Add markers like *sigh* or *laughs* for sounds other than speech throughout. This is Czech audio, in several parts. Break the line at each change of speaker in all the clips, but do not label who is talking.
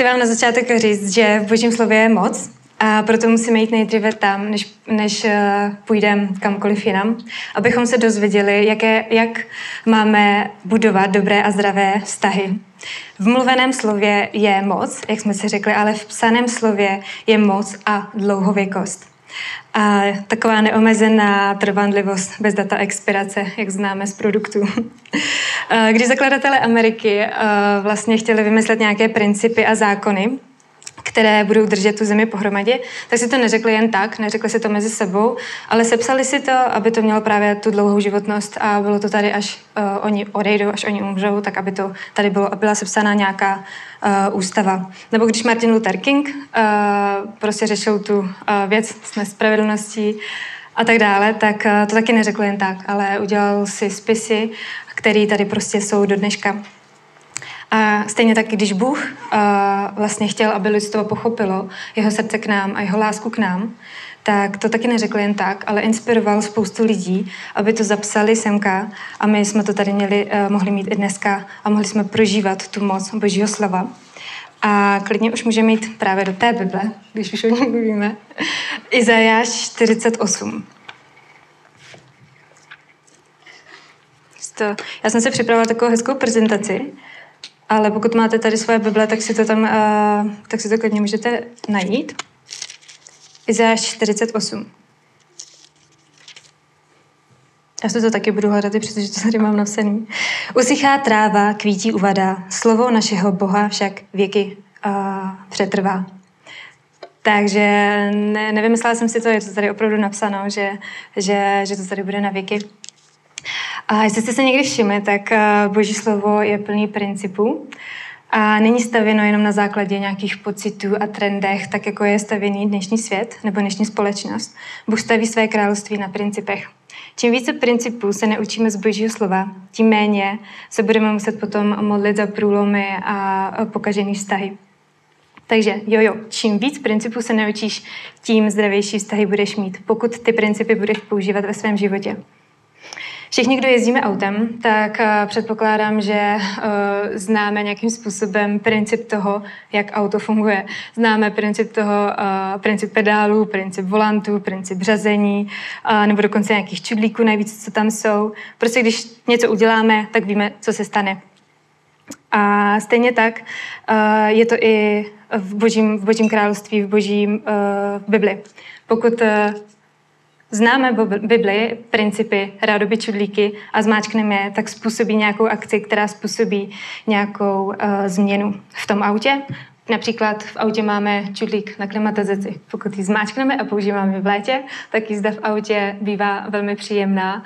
Chci vám na začátek říct, že v Božím slově je moc a proto musíme jít nejdříve tam, než, než uh, půjdeme kamkoliv jinam, abychom se dozvěděli, jaké, jak máme budovat dobré a zdravé vztahy. V mluveném slově je moc, jak jsme si řekli, ale v psaném slově je moc a dlouhověkost. A taková neomezená trvanlivost bez data expirace, jak známe z produktů. *laughs* Když zakladatelé Ameriky vlastně chtěli vymyslet nějaké principy a zákony, které budou držet tu zemi pohromadě, tak si to neřekli jen tak, neřekli si to mezi sebou, ale sepsali si to, aby to mělo právě tu dlouhou životnost a bylo to tady, až uh, oni odejdou, až oni umřou, tak aby to tady bylo, byla sepsaná nějaká uh, ústava. Nebo když Martin Luther King uh, prostě řešil tu uh, věc s nespravedlností a tak dále, tak uh, to taky neřekl jen tak, ale udělal si spisy, které tady prostě jsou do dneška. A stejně tak, když Bůh uh, vlastně chtěl, aby lidstvo pochopilo jeho srdce k nám a jeho lásku k nám, tak to taky neřekl jen tak, ale inspiroval spoustu lidí, aby to zapsali semka a my jsme to tady měli, uh, mohli mít i dneska a mohli jsme prožívat tu moc Božího slova. A klidně už můžeme jít právě do té Bible, když už o ní mluvíme. Izajáš 48. Já jsem si připravila takovou hezkou prezentaci, ale pokud máte tady svoje Bible, tak si to tam, uh, tak si to klidně můžete najít. Izajáš 48. Já se to taky budu hledat, protože to tady mám napsaný. Usychá tráva, kvítí uvada, slovo našeho Boha však věky uh, přetrvá. Takže ne, nevymyslela jsem si to, je to tady opravdu napsáno, že, že, že to tady bude na věky. A jestli jste se někdy všimli, tak eh, Boží slovo je plný principů a není stavěno jenom na základě nějakých pocitů a trendech, tak jako je stavěný dnešní svět nebo dnešní společnost. Bůh staví své království na principech. Čím více principů se neučíme z Božího slova, tím méně se budeme muset potom modlit za průlomy a pokažený vztahy. Takže jo, jo, čím víc principů se naučíš, tím zdravější vztahy budeš mít, pokud ty principy budeš používat ve svém životě. Všichni, kdo jezdíme autem, tak eh, předpokládám, že eh, známe nějakým způsobem princip toho, jak auto funguje. Známe princip toho, eh, princip pedálů, princip volantů, princip řazení, nebo dokonce nějakých čudlíků nejvíc, co tam jsou. Prostě když něco uděláme, tak víme, co se stane. A stejně tak je to i v božím, v božím království, v božím v Bibli. Pokud známe Bibli, principy rádoby čudlíky a zmáčkneme je, tak způsobí nějakou akci, která způsobí nějakou uh, změnu v tom autě. Například v autě máme čudlík na klimatizaci. Pokud ji zmáčkneme a používáme v létě, tak jízda v autě bývá velmi příjemná,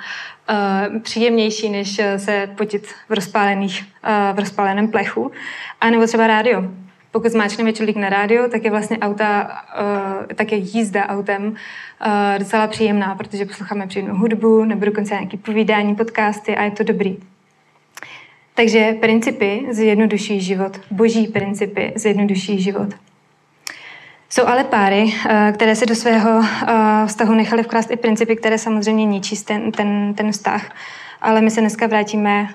uh, příjemnější, než se potit v, rozpálených, uh, v rozpáleném plechu. A nebo třeba rádio pokud zmáčkneme čudlík na rádio, tak je vlastně auta, uh, tak je jízda autem uh, docela příjemná, protože posloucháme příjemnou hudbu nebo dokonce nějaké povídání, podcasty a je to dobrý. Takže principy zjednoduší život, boží principy zjednoduší život. Jsou ale páry, eh, které se do svého vztahu nechali vklást i principy, které samozřejmě ničí ten, ten, ten vztah. Ale my se dneska vrátíme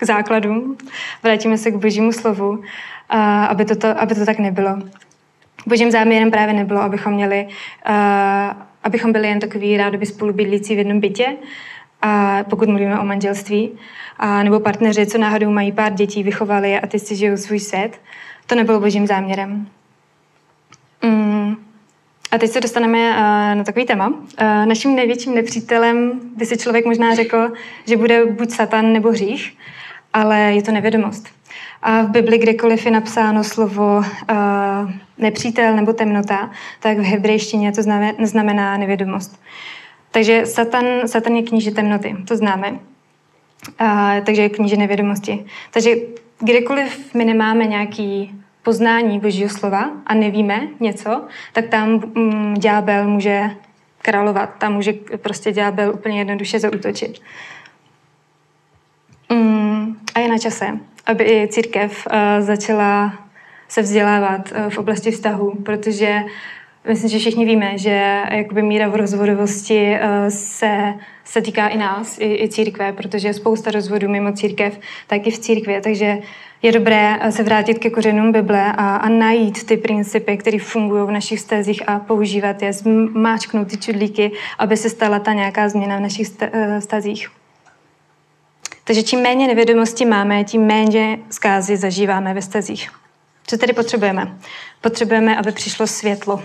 k základům, vrátíme se k božímu slovu a aby, to, to, aby to tak nebylo. Božím záměrem právě nebylo, abychom měli, uh, abychom byli jen takový rádoby spolubydlící v jednom bytě, a pokud mluvíme o manželství, a nebo partneři, co náhodou mají pár dětí, vychovali a ty si žijou svůj svět, to nebylo božím záměrem. Mm. A teď se dostaneme uh, na takový téma. Uh, naším největším nepřítelem by si člověk možná řekl, že bude buď satan nebo hřích, ale je to nevědomost. A v Bibli, kdekoliv je napsáno slovo uh, nepřítel nebo temnota, tak v hebrejštině to znamená, nevědomost. Takže Satan, Satan je kníže temnoty, to známe. Uh, takže je kníže nevědomosti. Takže kdekoliv my nemáme nějaký poznání Božího slova a nevíme něco, tak tam mm, ďábel může královat, tam může prostě ďábel úplně jednoduše zautočit. Mm, je na čase, aby i církev uh, začala se vzdělávat uh, v oblasti vztahu, protože myslím, že všichni víme, že jakoby míra v rozvodovosti uh, se, se týká i nás, i, i církve, protože je spousta rozvodů mimo církev, tak i v církvě, takže je dobré se vrátit ke kořenům Bible a, a najít ty principy, které fungují v našich stezích a používat je, zmáčknout ty čudlíky, aby se stala ta nějaká změna v našich stazích. Takže čím méně nevědomosti máme, tím méně zkázy zažíváme ve stazích. Co tedy potřebujeme? Potřebujeme, aby přišlo světlo.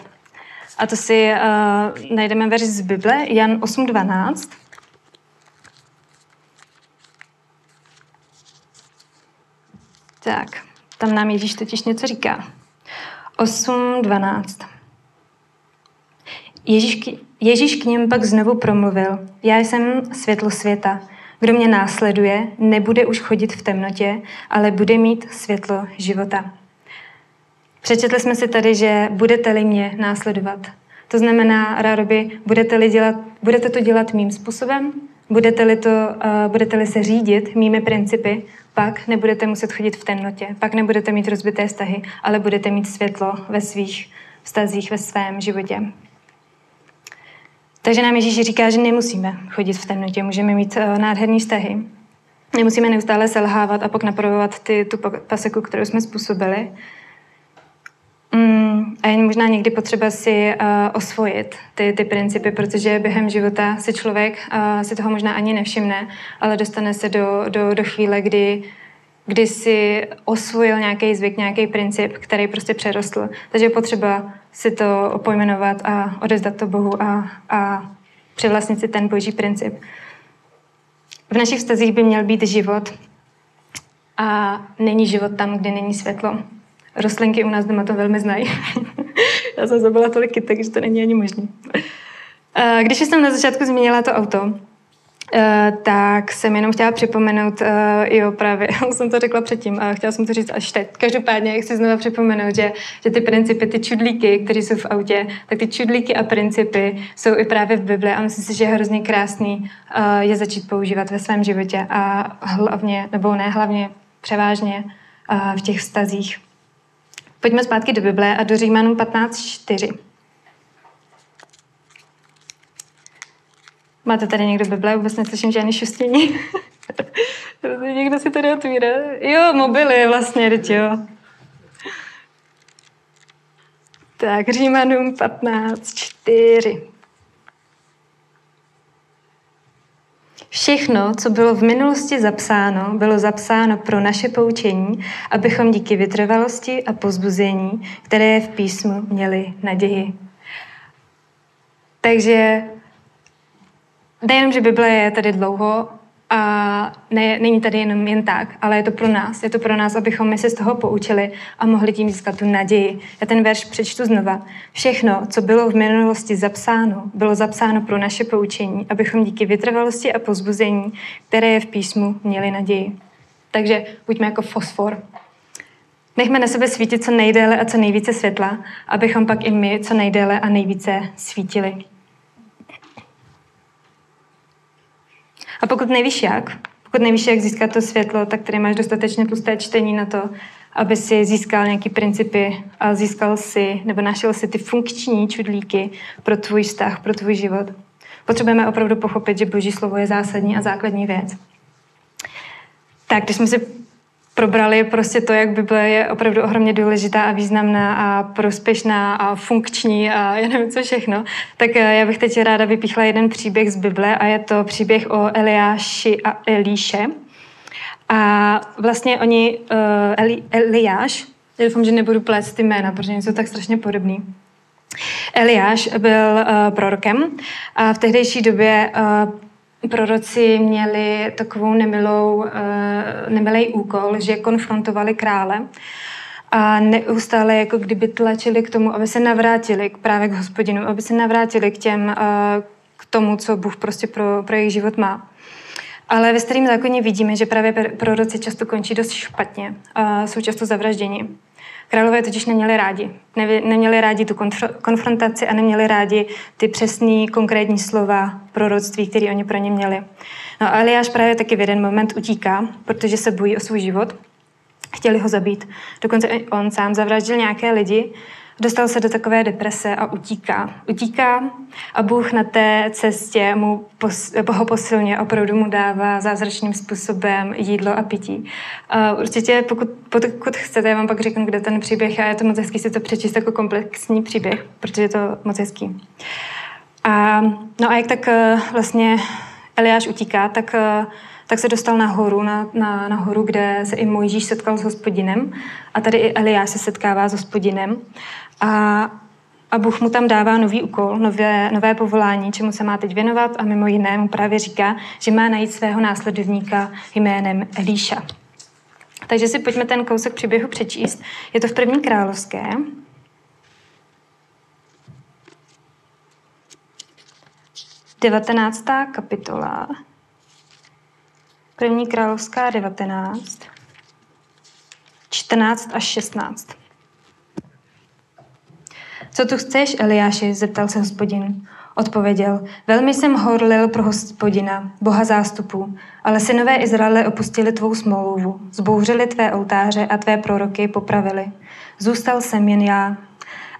A to si uh, najdeme verš z Bible, Jan 8.12. Tak, tam nám Ježíš totiž něco říká. 8.12. Ježíš, Ježíš k něm pak znovu promluvil. Já jsem světlo světa. Kdo mě následuje, nebude už chodit v temnotě, ale bude mít světlo života. Přečetli jsme si tady, že budete-li mě následovat. To znamená, Rároby, budete-li dělat, budete to dělat mým způsobem, budete-li, to, uh, budete-li se řídit mými principy, pak nebudete muset chodit v temnotě, pak nebudete mít rozbité vztahy, ale budete mít světlo ve svých vztazích, ve svém životě. Takže nám Ježíš říká, že nemusíme chodit v temnotě, můžeme mít uh, nádherné vztahy. Nemusíme neustále selhávat a pak napravovat ty, tu paseku, kterou jsme způsobili. Mm, a je možná někdy potřeba si uh, osvojit ty, ty principy, protože během života si člověk uh, si toho možná ani nevšimne, ale dostane se do, do, do chvíle, kdy kdy si osvojil nějaký zvyk, nějaký princip, který prostě přerostl. Takže je potřeba si to pojmenovat a odezdat to Bohu a, a přivlastnit si ten boží princip. V našich vztazích by měl být život a není život tam, kde není světlo. Rostlinky u nás doma to velmi znají. *laughs* Já jsem zabila tolik kytek, že to není ani možné. Když jsem na začátku zmínila to auto, Uh, tak jsem jenom chtěla připomenout, uh, jo právě, *laughs* jsem to řekla předtím a chtěla jsem to říct až teď. Každopádně chci znovu připomenout, že, že ty principy, ty čudlíky, které jsou v autě, tak ty čudlíky a principy jsou i právě v Bibli a myslím si, že je hrozně krásný uh, je začít používat ve svém životě a hlavně, nebo ne hlavně, převážně uh, v těch vztazích. Pojďme zpátky do Bible a do Římanů 15.4. Máte tady někdo Bible? Vůbec neslyším žádný šustění. *laughs* někdo si tady otvírá. Jo, mobily vlastně, teď jo. Tak, Římanům 15.4. Všechno, co bylo v minulosti zapsáno, bylo zapsáno pro naše poučení, abychom díky vytrvalosti a pozbuzení, které je v písmu, měli naději. Takže nejenom, že Bible je tady dlouho a ne, není tady jenom jen tak, ale je to pro nás. Je to pro nás, abychom my se z toho poučili a mohli tím získat tu naději. Já ten verš přečtu znova. Všechno, co bylo v minulosti zapsáno, bylo zapsáno pro naše poučení, abychom díky vytrvalosti a pozbuzení, které je v písmu, měli naději. Takže buďme jako fosfor. Nechme na sebe svítit co nejdéle a co nejvíce světla, abychom pak i my co nejdéle a nejvíce svítili. A pokud nevíš jak, pokud nevíš, jak získat to světlo, tak tady máš dostatečně tlusté čtení na to, aby si získal nějaký principy a získal si nebo našel si ty funkční čudlíky pro tvůj vztah, pro tvůj život. Potřebujeme opravdu pochopit, že Boží slovo je zásadní a základní věc. Tak, když jsme si probrali prostě to, jak Bible je opravdu ohromně důležitá a významná a prospěšná a funkční a *laughs* já nevím co všechno, tak eh, já bych teď ráda vypíchla jeden příběh z Bible a je to příběh o Eliáši a Elíše. A vlastně oni, uh, Eli, Eliáš, já doufám, že nebudu plést ty jména, protože jsou tak strašně podobný. Eliáš byl uh, prorokem a v tehdejší době uh, proroci měli takovou nemilou, eh, nemilý úkol, že konfrontovali krále a neustále jako kdyby tlačili k tomu, aby se navrátili právě k hospodinu, aby se navrátili k těm, eh, k tomu, co Bůh prostě pro, pro jejich život má. Ale ve starém zákoně vidíme, že právě proroci často končí dost špatně jsou často zavražděni. Králové totiž neměli rádi. neměli rádi tu konfrontaci a neměli rádi ty přesné, konkrétní slova proroctví, které oni pro ně měli. No a Eliáš právě taky v jeden moment utíká, protože se bojí o svůj život. Chtěli ho zabít. Dokonce on sám zavraždil nějaké lidi dostal se do takové deprese a utíká. Utíká a Bůh na té cestě mu pos, ho posilně opravdu mu dává zázračným způsobem jídlo a pití. Uh, určitě, pokud, pokud chcete, já vám pak řeknu, kde ten příběh a je to moc hezký si to přečíst jako komplexní příběh, protože je to moc hezký. A, no a jak tak uh, vlastně Eliáš utíká, tak uh, tak se dostal nahoru, na, na, na horu, kde se i Mojžíš setkal s hospodinem a tady i Eliáš se setkává s hospodinem a, a Bůh mu tam dává nový úkol, nové, nové povolání, čemu se má teď věnovat a mimo jiné mu právě říká, že má najít svého následovníka jménem Elíša. Takže si pojďme ten kousek příběhu přečíst. Je to v první královské, 19. kapitola, První královská 19, 14 až 16. Co tu chceš, Eliáši? zeptal se hospodin. Odpověděl, velmi jsem horlil pro hospodina, boha zástupů, ale synové Izraele opustili tvou smlouvu, zbouřili tvé oltáře a tvé proroky popravili. Zůstal jsem jen já,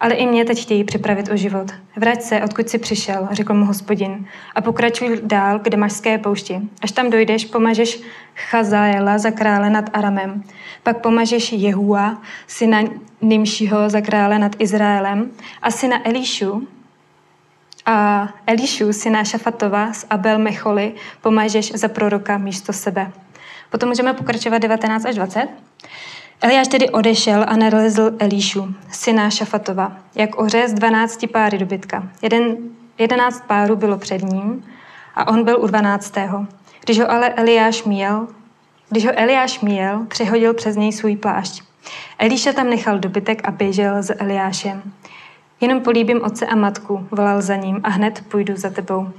ale i mě teď chtějí připravit o život. Vrať se, odkud jsi přišel, řekl mu hospodin, a pokračuj dál k Damašské poušti. Až tam dojdeš, pomažeš Chazaela za krále nad Aramem. Pak pomažeš Jehua, syna Nimšího za krále nad Izraelem a syna Elíšu, a Elíšu, syna Šafatova z Abel Mecholy, pomažeš za proroka místo sebe. Potom můžeme pokračovat 19 až 20. Eliáš tedy odešel a nalezl Elíšu, syna Šafatova, jak oře z dvanácti páry dobytka. Jeden, jedenáct párů bylo před ním a on byl u dvanáctého. Když ho ale Eliáš měl, když ho Eliáš měl, přehodil přes něj svůj plášť. Elíša tam nechal dobytek a běžel s Eliášem. Jenom políbím otce a matku, volal za ním a hned půjdu za tebou.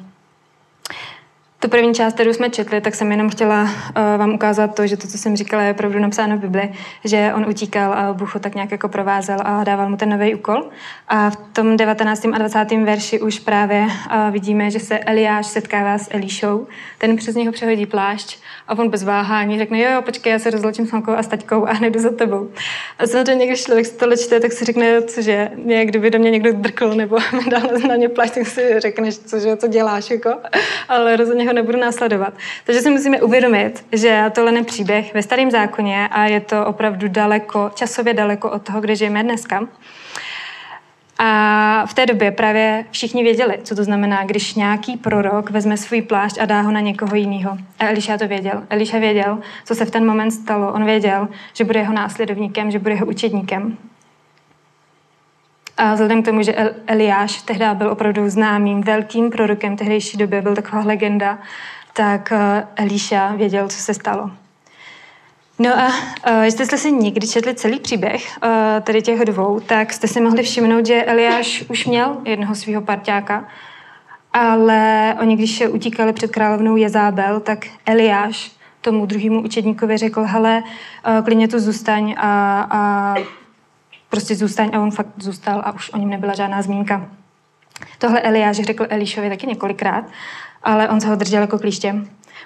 Tu první část, kterou jsme četli, tak jsem jenom chtěla uh, vám ukázat to, že to, co jsem říkala, je opravdu napsáno v Bibli, že on utíkal a Bůh ho tak nějak jako provázel a dával mu ten nový úkol. A v tom 19. a 20. verši už právě uh, vidíme, že se Eliáš setkává s Elíšou, ten přes něho přehodí plášť a on bez váhání řekne, jo, jo, počkej, já se rozločím s mamkou a s taťkou a hned za tebou. A samozřejmě, když člověk si to čte, tak si řekne, cože, mě, kdyby do mě někdo drkl nebo *laughs* dal na mě plášť, tak si řekneš, cože, co děláš, jako. Ale rozhodně ho nebudu následovat. Takže si musíme uvědomit, že tohle je příběh ve starém zákoně a je to opravdu daleko, časově daleko od toho, kde žijeme dneska. A v té době právě všichni věděli, co to znamená, když nějaký prorok vezme svůj plášť a dá ho na někoho jiného. A Eliša to věděl. Eliša věděl, co se v ten moment stalo. On věděl, že bude jeho následovníkem, že bude jeho učedníkem. A vzhledem k tomu, že Eliáš tehdy byl opravdu známým velkým prorokem tehdejší doby, byl taková legenda, tak eh, Eliša věděl, co se stalo. No a uh, jestli jste si někdy četli celý příběh uh, tady těch dvou, tak jste si mohli všimnout, že Eliáš už měl jednoho svého parťáka, ale oni, když utíkali před královnou Jezábel, tak Eliáš tomu druhému učedníkovi řekl, hele, klidně tu zůstaň a, a prostě zůstaň a on fakt zůstal a už o něm nebyla žádná zmínka. Tohle Eliáš řekl Elišovi taky několikrát, ale on se ho držel jako klíště.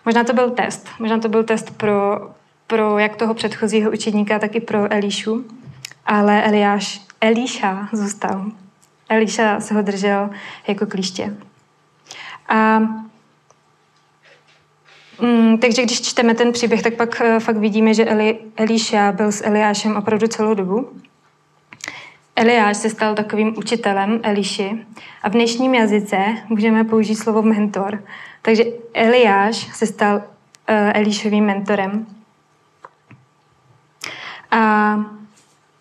Možná to byl test. Možná to byl test pro, pro jak toho předchozího učedníka, tak i pro Elíšu. Ale Eliáš, Elíša zůstal. Elíša se ho držel jako klíště. A Mm, takže když čteme ten příběh, tak pak uh, fakt vidíme, že Eli, Elíša byl s Eliášem opravdu celou dobu. Eliáš se stal takovým učitelem Eliši a v dnešním jazyce můžeme použít slovo mentor. Takže Eliáš se stal uh, Elišovým mentorem. A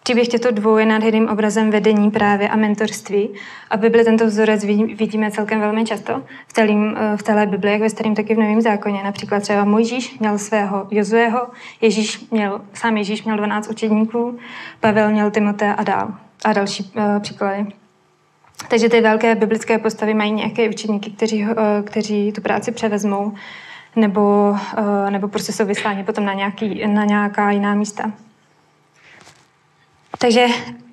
Příběh těchto dvou je nádherným obrazem vedení právě a mentorství. A v Bibli tento vzorec vidíme celkem velmi často v, celým, eh, v celé Bibli, jak ve starém, tak i v Novém zákoně. Například třeba Mojžíš měl svého Jozueho, Ježíš měl, sám Ježíš měl 12 učedníků, Pavel měl Timotea a dál a další uh, příklady. Takže ty velké biblické postavy mají nějaké učeníky, kteří, uh, kteří tu práci převezmou nebo, uh, nebo prostě jsou vysláni potom na, nějaký, na nějaká jiná místa. Takže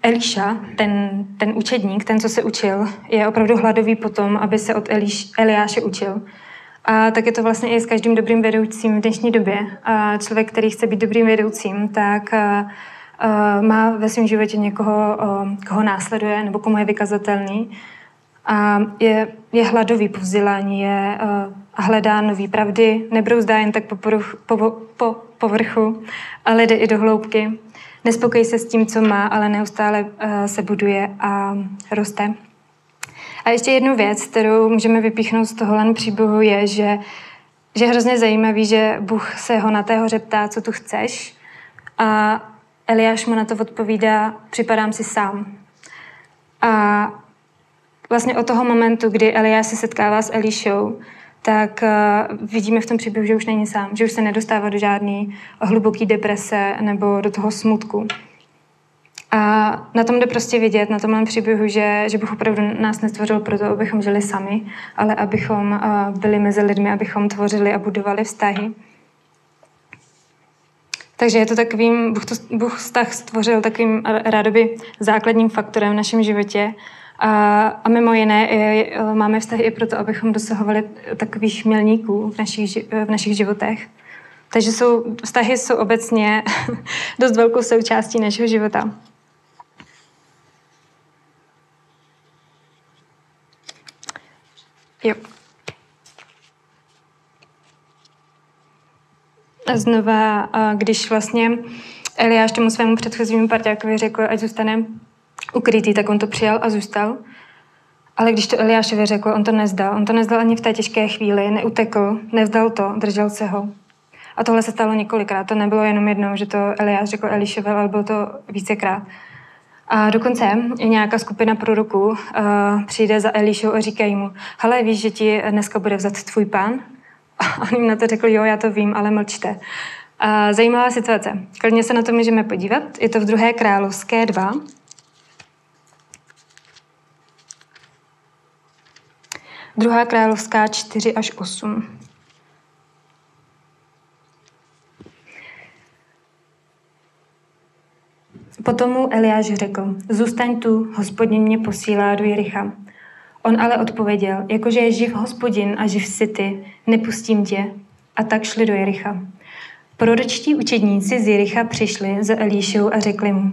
Eliša, ten, ten učedník, ten, co se učil, je opravdu hladový potom, aby se od Eliš, Eliáše učil. A tak je to vlastně i s každým dobrým vedoucím v dnešní době. A člověk, který chce být dobrým vedoucím, tak má ve svém životě někoho, koho následuje nebo komu je vykazatelný a je, je hladový po vzdělání, je a hledá nový pravdy, nebrouzdá jen tak po, poruch, po, po povrchu, ale jde i do hloubky. Nespokojí se s tím, co má, ale neustále uh, se buduje a roste. A ještě jednu věc, kterou můžeme vypíchnout z tohohle příběhu, je, že, že je hrozně zajímavý, že Bůh se ho na té hoře ptá, co tu chceš. A Eliáš mu na to odpovídá, připadám si sám. A vlastně od toho momentu, kdy Eliáš se setkává s Elišou, tak uh, vidíme v tom příběhu, že už není sám, že už se nedostává do žádné hluboké deprese nebo do toho smutku. A na tom jde prostě vidět, na tomhle příběhu, že, že Bůh opravdu nás nestvořil proto, abychom žili sami, ale abychom uh, byli mezi lidmi, abychom tvořili a budovali vztahy. Takže je to takovým, Bůh, to, Bůh vztah stvořil takovým rádoby základním faktorem v našem životě a, a mimo jiné je, máme vztahy i proto, abychom dosahovali takových milníků v našich, v našich životech. Takže jsou, vztahy jsou obecně *laughs* dost velkou součástí našeho života. Jo. Znova, když vlastně Eliáš tomu svému předchozímu parťákovi řekl, ať zůstane ukrytý, tak on to přijal a zůstal. Ale když to Eliášovi řekl, on to nezdal. On to nezdal ani v té těžké chvíli, neutekl, nevzdal to, držel se ho. A tohle se stalo několikrát. To nebylo jenom jednou, že to Eliáš řekl Elišovi, ale bylo to vícekrát. A dokonce nějaká skupina proroků uh, přijde za Elišou a říkají mu, hele, víš, že ti dneska bude vzat tvůj pán? *laughs* A on jim na to řekl, jo, já to vím, ale mlčte. Uh, zajímavá situace. Klidně se na to můžeme podívat. Je to v druhé královské 2, Druhá královská 4 až 8. Potom mu Eliáš řekl, zůstaň tu, hospodin mě posílá do Jericha. On ale odpověděl, jakože je živ hospodin a živ si ty, nepustím tě. A tak šli do Jericha. Proročtí učedníci z Jericha přišli za Elíšou a řekli mu,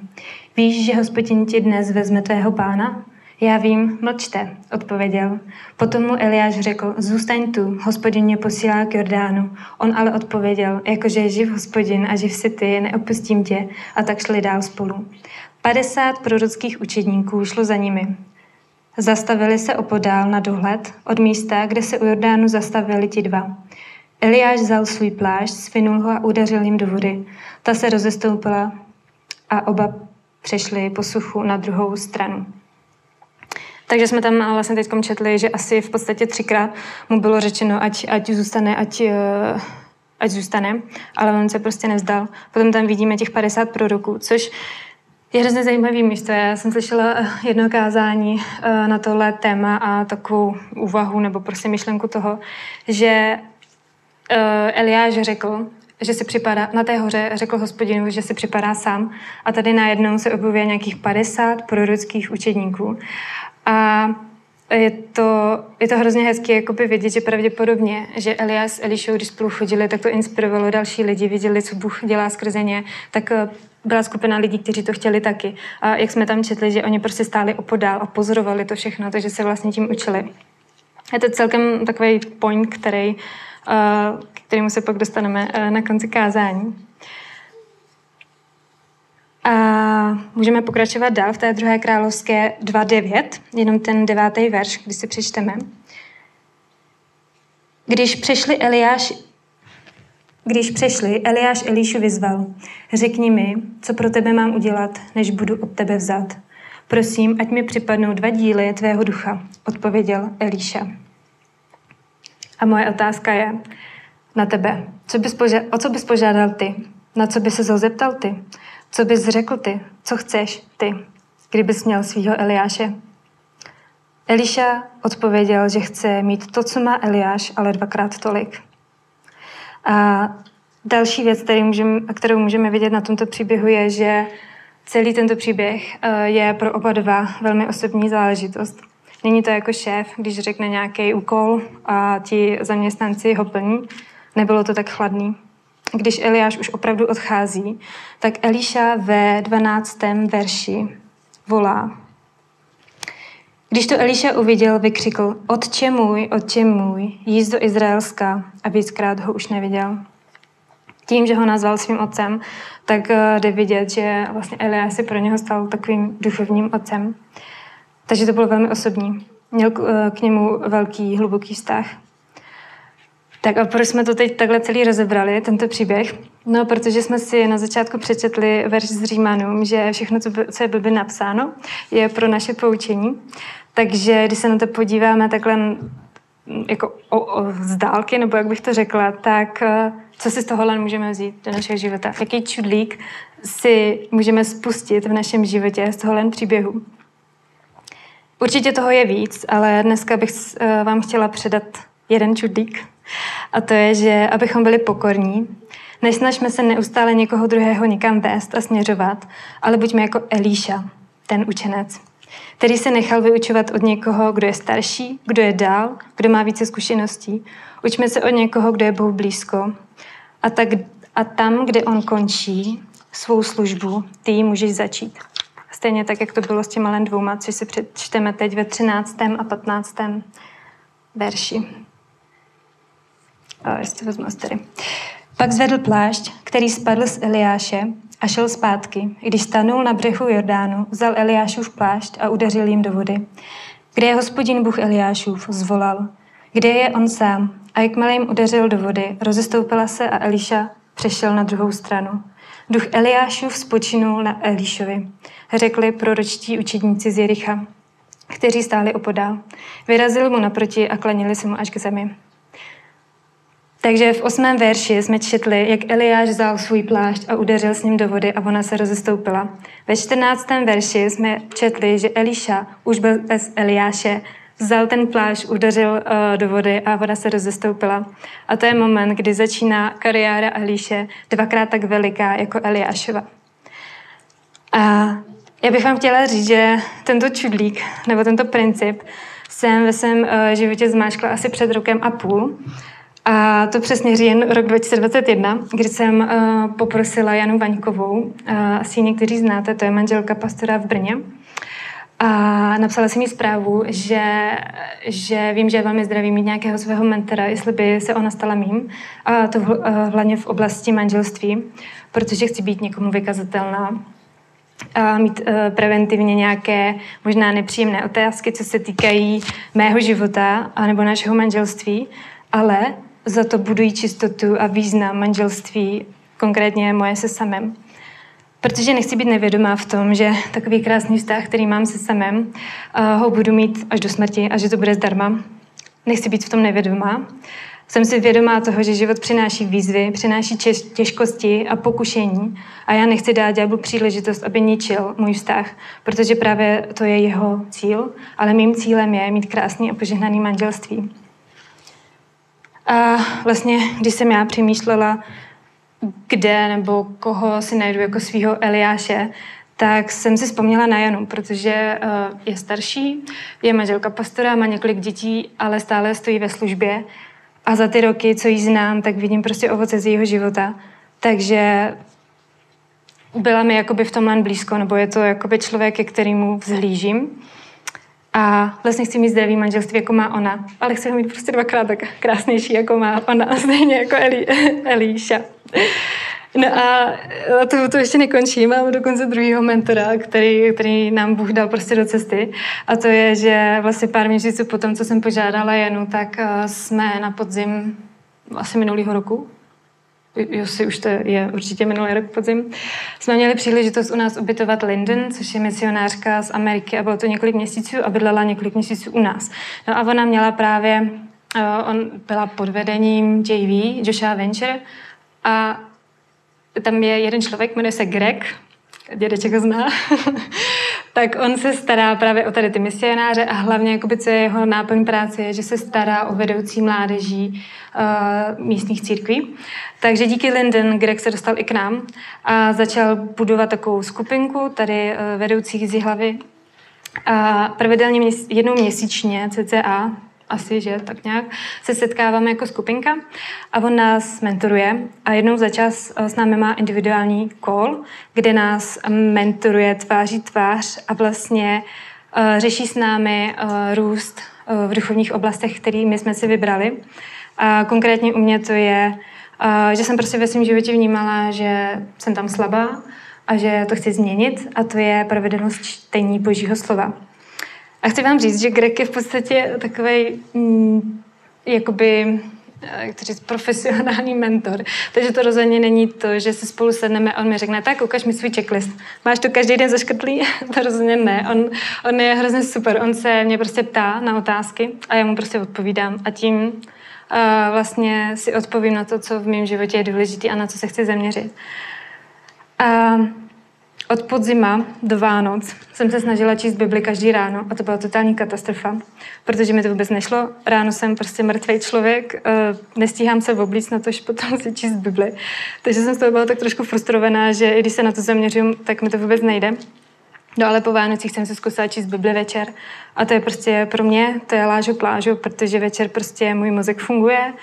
víš, že hospodin ti dnes vezme tvého pána? Já vím, mlčte, odpověděl. Potom mu Eliáš řekl, zůstaň tu, hospodin mě posílá k Jordánu. On ale odpověděl, jakože je živ hospodin a živ si ty, neopustím tě. A tak šli dál spolu. 50 prorockých učedníků šlo za nimi. Zastavili se opodál na dohled od místa, kde se u Jordánu zastavili ti dva. Eliáš vzal svůj plášť, svinul ho a udeřil jim do vody. Ta se rozestoupila a oba přešli po suchu na druhou stranu. Takže jsme tam vlastně teď četli, že asi v podstatě třikrát mu bylo řečeno, ať, ať zůstane, ať, eh, ať zůstane, ale on se prostě nevzdal. Potom tam vidíme těch 50 proroků, což je hrozně zajímavý místo. Já jsem slyšela eh, jedno kázání eh, na tohle téma a takovou úvahu nebo prostě myšlenku toho, že Eliáš řekl, že si připadá, na té hoře řekl hospodinu, že si připadá sám a tady najednou se objevuje nějakých 50 prorockých učedníků a je to, je to hrozně hezké jakoby vidět, že pravděpodobně, že Elias s Elišou, když spolu chodili, tak to inspirovalo další lidi, viděli, co Bůh dělá skrze ně, tak eh, byla skupina lidí, kteří to chtěli taky. A jak jsme tam četli, že oni prostě stáli opodál a pozorovali to všechno, takže se vlastně tím učili. Je to celkem takový point, který, eh, kterému se pak dostaneme eh, na konci kázání. A můžeme pokračovat dál v té druhé královské 2.9, jenom ten devátý verš, když si přečteme. Když přešli Eliáš, když přešli, Eliáš Elíšu vyzval. Řekni mi, co pro tebe mám udělat, než budu od tebe vzat. Prosím, ať mi připadnou dva díly tvého ducha, odpověděl Elíša. A moje otázka je na tebe. Co bys o co bys požádal ty? Na co by se zeptal ty? Co bys řekl ty? Co chceš ty, kdybys měl svého Eliáše? Eliša odpověděl, že chce mít to, co má Eliáš, ale dvakrát tolik. A další věc, kterou můžeme, kterou můžeme vidět na tomto příběhu, je, že celý tento příběh eh, je pro oba dva velmi osobní záležitost. Není to jako šéf, když řekne nějaký úkol a ti zaměstnanci ho plní. Nebylo to tak chladný. Když Eliáš už opravdu odchází, tak Eliša ve 12. verši volá. Když to Eliša uviděl, vykřikl, Otče můj, otče můj, jízd do Izraelska a víckrát ho už neviděl. Tím, že ho nazval svým otcem, tak eh, jde vidět, že vlastně Eliáš si pro něho stal takovým duchovním otcem. Takže to bylo velmi osobní. Měl eh, k němu velký, hluboký vztah. Tak a proč jsme to teď takhle celý rozebrali, tento příběh? No, protože jsme si na začátku přečetli verš z Římanům, že všechno, co je blbě napsáno, je pro naše poučení. Takže když se na to podíváme takhle mm, jako o, o, z dálky, nebo jak bych to řekla, tak eh, co si z tohohle můžeme vzít do našeho života? Jaký čudlík si můžeme spustit v našem životě z tohohle příběhu? Určitě toho je víc, ale dneska bych eh, vám chtěla předat jeden čudlík. A to je, že abychom byli pokorní, nesnažme se neustále někoho druhého někam vést a směřovat, ale buďme jako Elíša, ten učenec, který se nechal vyučovat od někoho, kdo je starší, kdo je dál, kdo má více zkušeností. Učme se od někoho, kdo je Bohu blízko. A, tak, a tam, kde on končí svou službu, ty ji můžeš začít. Stejně tak, jak to bylo s těma len dvouma, což si přečteme teď ve 13. a 15. verši. Jestli vezmu tady. Pak zvedl plášť, který spadl z Eliáše a šel zpátky. Když stanul na břehu Jordánu, vzal Eliášův plášť a udeřil jim do vody. Kde je hospodin Bůh Eliášův, zvolal. Kde je on sám? A jakmile jim udeřil do vody, rozestoupila se a Eliša přešel na druhou stranu. Duch Eliášův spočinul na Elišovi, řekli proročtí učedníci z Jericha, kteří stáli opodál. Vyrazil mu naproti a klanili se mu až k zemi. Takže v osmém verši jsme četli, jak Eliáš vzal svůj plášť a udeřil s ním do vody a ona se rozestoupila. Ve čtrnáctém verši jsme četli, že Eliša už byl bez Eliáše, vzal ten plášť, udeřil uh, do vody a voda se rozestoupila. A to je moment, kdy začíná kariéra Eliše dvakrát tak veliká jako Eliášova. A já bych vám chtěla říct, že tento čudlík, nebo tento princip, jsem ve svém uh, životě zmáčkla asi před rokem a půl. A to přesně říjen rok 2021, kdy jsem uh, poprosila Janu Vaňkovou, uh, asi někteří znáte, to je manželka pastora v Brně, a napsala jsem jí zprávu, že, že vím, že je velmi zdravý mít nějakého svého mentora, jestli by se ona stala mým, a to v, uh, hlavně v oblasti manželství, protože chci být někomu vykazatelná a mít uh, preventivně nějaké možná nepříjemné otázky, co se týkají mého života anebo našeho manželství, ale za to budují čistotu a význam manželství, konkrétně moje se samem. Protože nechci být nevědomá v tom, že takový krásný vztah, který mám se samem, uh, ho budu mít až do smrti a že to bude zdarma. Nechci být v tom nevědomá. Jsem si vědomá toho, že život přináší výzvy, přináší těžkosti a pokušení a já nechci dát ďáblu příležitost, aby ničil můj vztah, protože právě to je jeho cíl, ale mým cílem je mít krásný a požehnaný manželství. A vlastně, když jsem já přemýšlela, kde nebo koho si najdu jako svého Eliáše, tak jsem si vzpomněla na Janu, protože uh, je starší, je manželka pastora, má několik dětí, ale stále stojí ve službě. A za ty roky, co jí znám, tak vidím prostě ovoce z jejího života. Takže byla mi jakoby v tomhle blízko, nebo je to jakoby člověk, ke kterému vzhlížím. A vlastně chci mít zdravý manželství, jako má ona, ale chci ho mít prostě dvakrát tak krásnější, jako má ona, *laughs* stejně jako Eli, Elíša. No a to, to ještě nekončí. Mám dokonce druhého mentora, který, který nám Bůh dal prostě do cesty. A to je, že vlastně pár měsíců potom, co jsem požádala Janu, tak uh, jsme na podzim asi minulého roku, si už to je určitě minulý rok podzim, jsme měli příležitost u nás ubytovat Linden, což je misionářka z Ameriky a bylo to několik měsíců a bydlela několik měsíců u nás. No a ona měla právě, uh, on byla pod vedením JV, Joshua Venture a tam je jeden člověk, jmenuje se Greg, dědeček ho zná, *laughs* tak on se stará právě o tady ty misionáře a hlavně, jakoby, co je jeho náplň práce, je, že se stará o vedoucí mládeží uh, místních církví. Takže díky Linden Greg se dostal i k nám a začal budovat takovou skupinku tady uh, vedoucích z hlavy. A pravidelně měs- jednou měsíčně, cca, asi, že tak nějak, se setkáváme jako skupinka a on nás mentoruje a jednou za čas s námi má individuální call, kde nás mentoruje tváří tvář a vlastně uh, řeší s námi růst v duchovních oblastech, kterými jsme si vybrali. A konkrétně u mě to je, že jsem prostě ve svém životě vnímala, že jsem tam slabá a že to chci změnit a to je pravidelnost čtení Božího slova. A chci vám říct, že Greg je v podstatě takový mm, jakoby jak to říct, profesionální mentor. Takže to rozhodně není to, že se spolu sedneme a on mi řekne, tak ukaž mi svůj checklist. Máš to každý den zaškrtlý? *laughs* to rozhodně ne. On, on je hrozně super. On se mě prostě ptá na otázky a já mu prostě odpovídám. A tím uh, vlastně si odpovím na to, co v mém životě je důležité a na co se chci zaměřit. A od podzima do Vánoc jsem se snažila číst Bibli každý ráno a to byla totální katastrofa, protože mi to vůbec nešlo. Ráno jsem prostě mrtvý člověk, eh, nestíhám se oblíct na to, že potom si číst Bibli. Takže jsem z toho byla tak trošku frustrovaná, že i když se na to zaměřím, tak mi to vůbec nejde. No ale po Vánocích jsem se zkusila číst Bibli večer a to je prostě pro mě, to je lážo plážo, protože večer prostě můj mozek funguje,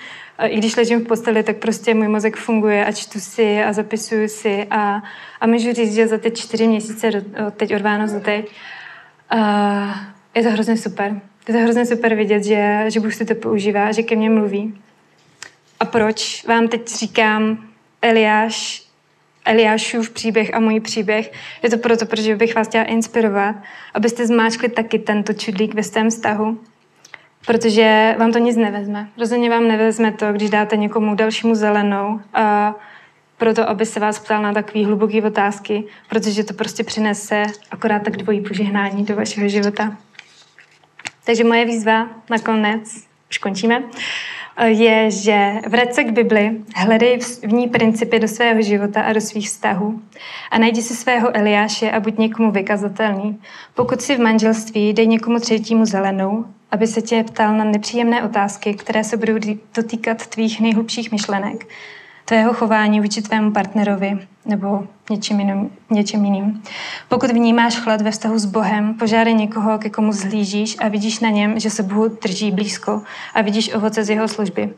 i když ležím v posteli, tak prostě můj mozek funguje a čtu si a zapisuju si a, a můžu říct, že za ty čtyři měsíce, do, teď od Vánoc do teď, uh, je to hrozně super. Je to hrozně super vidět, že, že Bůh si to používá, že ke mně mluví. A proč vám teď říkám Eliáš, Eliášův příběh a můj příběh? Je to proto, protože bych vás chtěla inspirovat, abyste zmáčkli taky tento čudlík ve svém vztahu, protože vám to nic nevezme. Rozhodně vám nevezme to, když dáte někomu dalšímu zelenou a proto, aby se vás ptal na takové hluboké otázky, protože to prostě přinese akorát tak dvojí požehnání do vašeho života. Takže moje výzva nakonec, už končíme, je, že vrať se k Bibli, hledej v ní principy do svého života a do svých vztahů a najdi si svého Eliáše a buď někomu vykazatelný. Pokud si v manželství, dej někomu třetímu zelenou aby se tě ptal na nepříjemné otázky, které se budou dotýkat tvých nejhlubších myšlenek, tvého chování vůči tvému partnerovi nebo něčím jiným, něčím jiným. Pokud vnímáš chlad ve vztahu s Bohem, požádej někoho, ke komu zhlížíš a vidíš na něm, že se Bohu drží blízko a vidíš ovoce z jeho služby.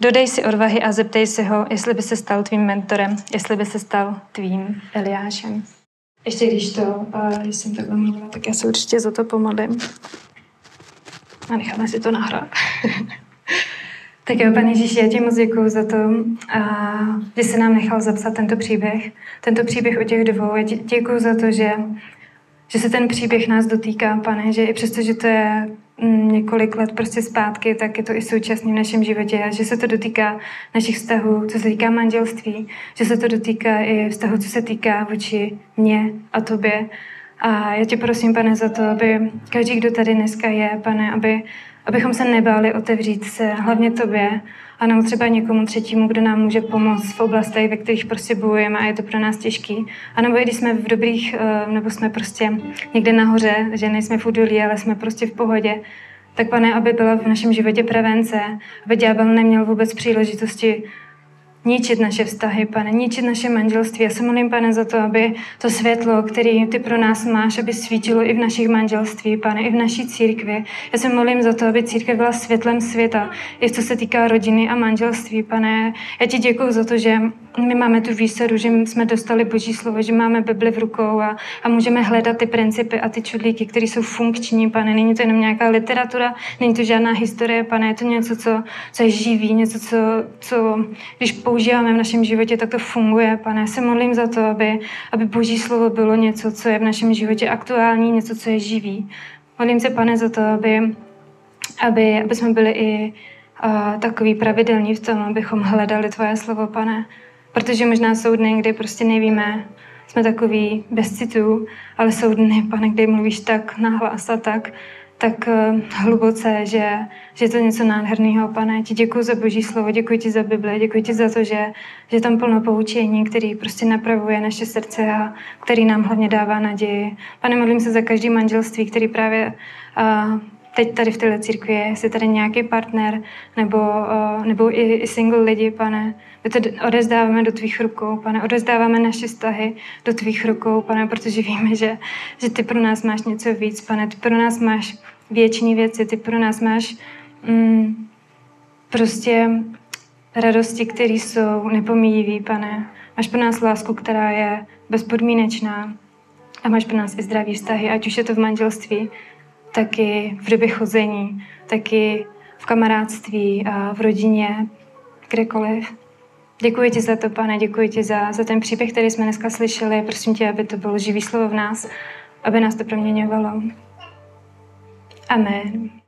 Dodej si odvahy a zeptej se ho, jestli by se stal tvým mentorem, jestli by se stal tvým Eliášem. Ještě když to, uh, když jsem takhle mluvila, tak já se určitě za to pomodlím a necháme si to nahrát. *laughs* tak jo, pane Ježíši, já ti moc děkuji za to, a, že jsi nám nechal zapsat tento příběh, tento příběh o těch dvou. Já děkuji za to, že, že se ten příběh nás dotýká, pane, že i přesto, že to je mm, několik let prostě zpátky, tak je to i současný v našem životě a že se to dotýká našich vztahů, co se týká manželství, že se to dotýká i vztahu, co se týká vůči mě a tobě. A já tě prosím, pane, za to, aby každý, kdo tady dneska je, pane, aby, abychom se nebáli otevřít se hlavně tobě, a nebo třeba někomu třetímu, kdo nám může pomoct v oblastech, ve kterých prostě bojujeme a je to pro nás těžký. A nebo i když jsme v dobrých, eh, nebo jsme prostě někde nahoře, že nejsme v údolí, ale jsme prostě v pohodě, tak pane, aby byla v našem životě prevence, aby ďábel neměl vůbec příležitosti ničit naše vztahy, pane, ničit naše manželství. Já se modlím, pane, za to, aby to světlo, který ty pro nás máš, aby svítilo i v našich manželství, pane, i v naší církvi. Já se modlím za to, aby církev byla světlem světa, i co se týká rodiny a manželství, pane. Já ti děkuji za to, že my máme tu výsadu, že jsme dostali Boží slovo, že máme Bibli v rukou a, a můžeme hledat ty principy a ty čudlíky, které jsou funkční, pane. Není to jenom nějaká literatura, není to žádná historie, pane, je to něco, co, co je živý, něco, co, co když používáme v našem životě, tak to funguje, pane. Já se modlím za to, aby, aby Boží slovo bylo něco, co je v našem životě aktuální, něco, co je živý. Modlím se, pane, za to, aby, aby, aby jsme byli i uh, takový pravidelní v tom, abychom hledali Tvoje slovo, pane. Protože možná jsou dny, kdy prostě nevíme, jsme takový bez citů, ale jsou dny, pane, kdy mluvíš tak nahlas a tak, tak uh, hluboce, že, že je to něco nádherného, pane. Ti děkuji za Boží slovo, děkuji ti za Bible, děkuji ti za to, že, že tam plno poučení, který prostě napravuje naše srdce a který nám hlavně dává naději. Pane, modlím se za každý manželství, který právě uh, teď tady v této církvi je, jestli tady nějaký partner nebo, uh, nebo i, i single lidi, pane, my to odezdáváme do tvých rukou, pane, odezdáváme naše vztahy do tvých rukou, pane, protože víme, že, že ty pro nás máš něco víc, pane, ty pro nás máš věční věci, ty pro nás máš mm, prostě radosti, které jsou nepomíjivý, pane. Máš pro nás lásku, která je bezpodmínečná a máš pro nás i zdravý vztahy, ať už je to v manželství, tak i v době chození, tak i v kamarádství a v rodině, kdekoliv. Děkuji ti za to, pane, děkuji ti za, za ten příběh, který jsme dneska slyšeli. Prosím tě, aby to bylo živý slovo v nás, aby nás to proměňovalo. Amen.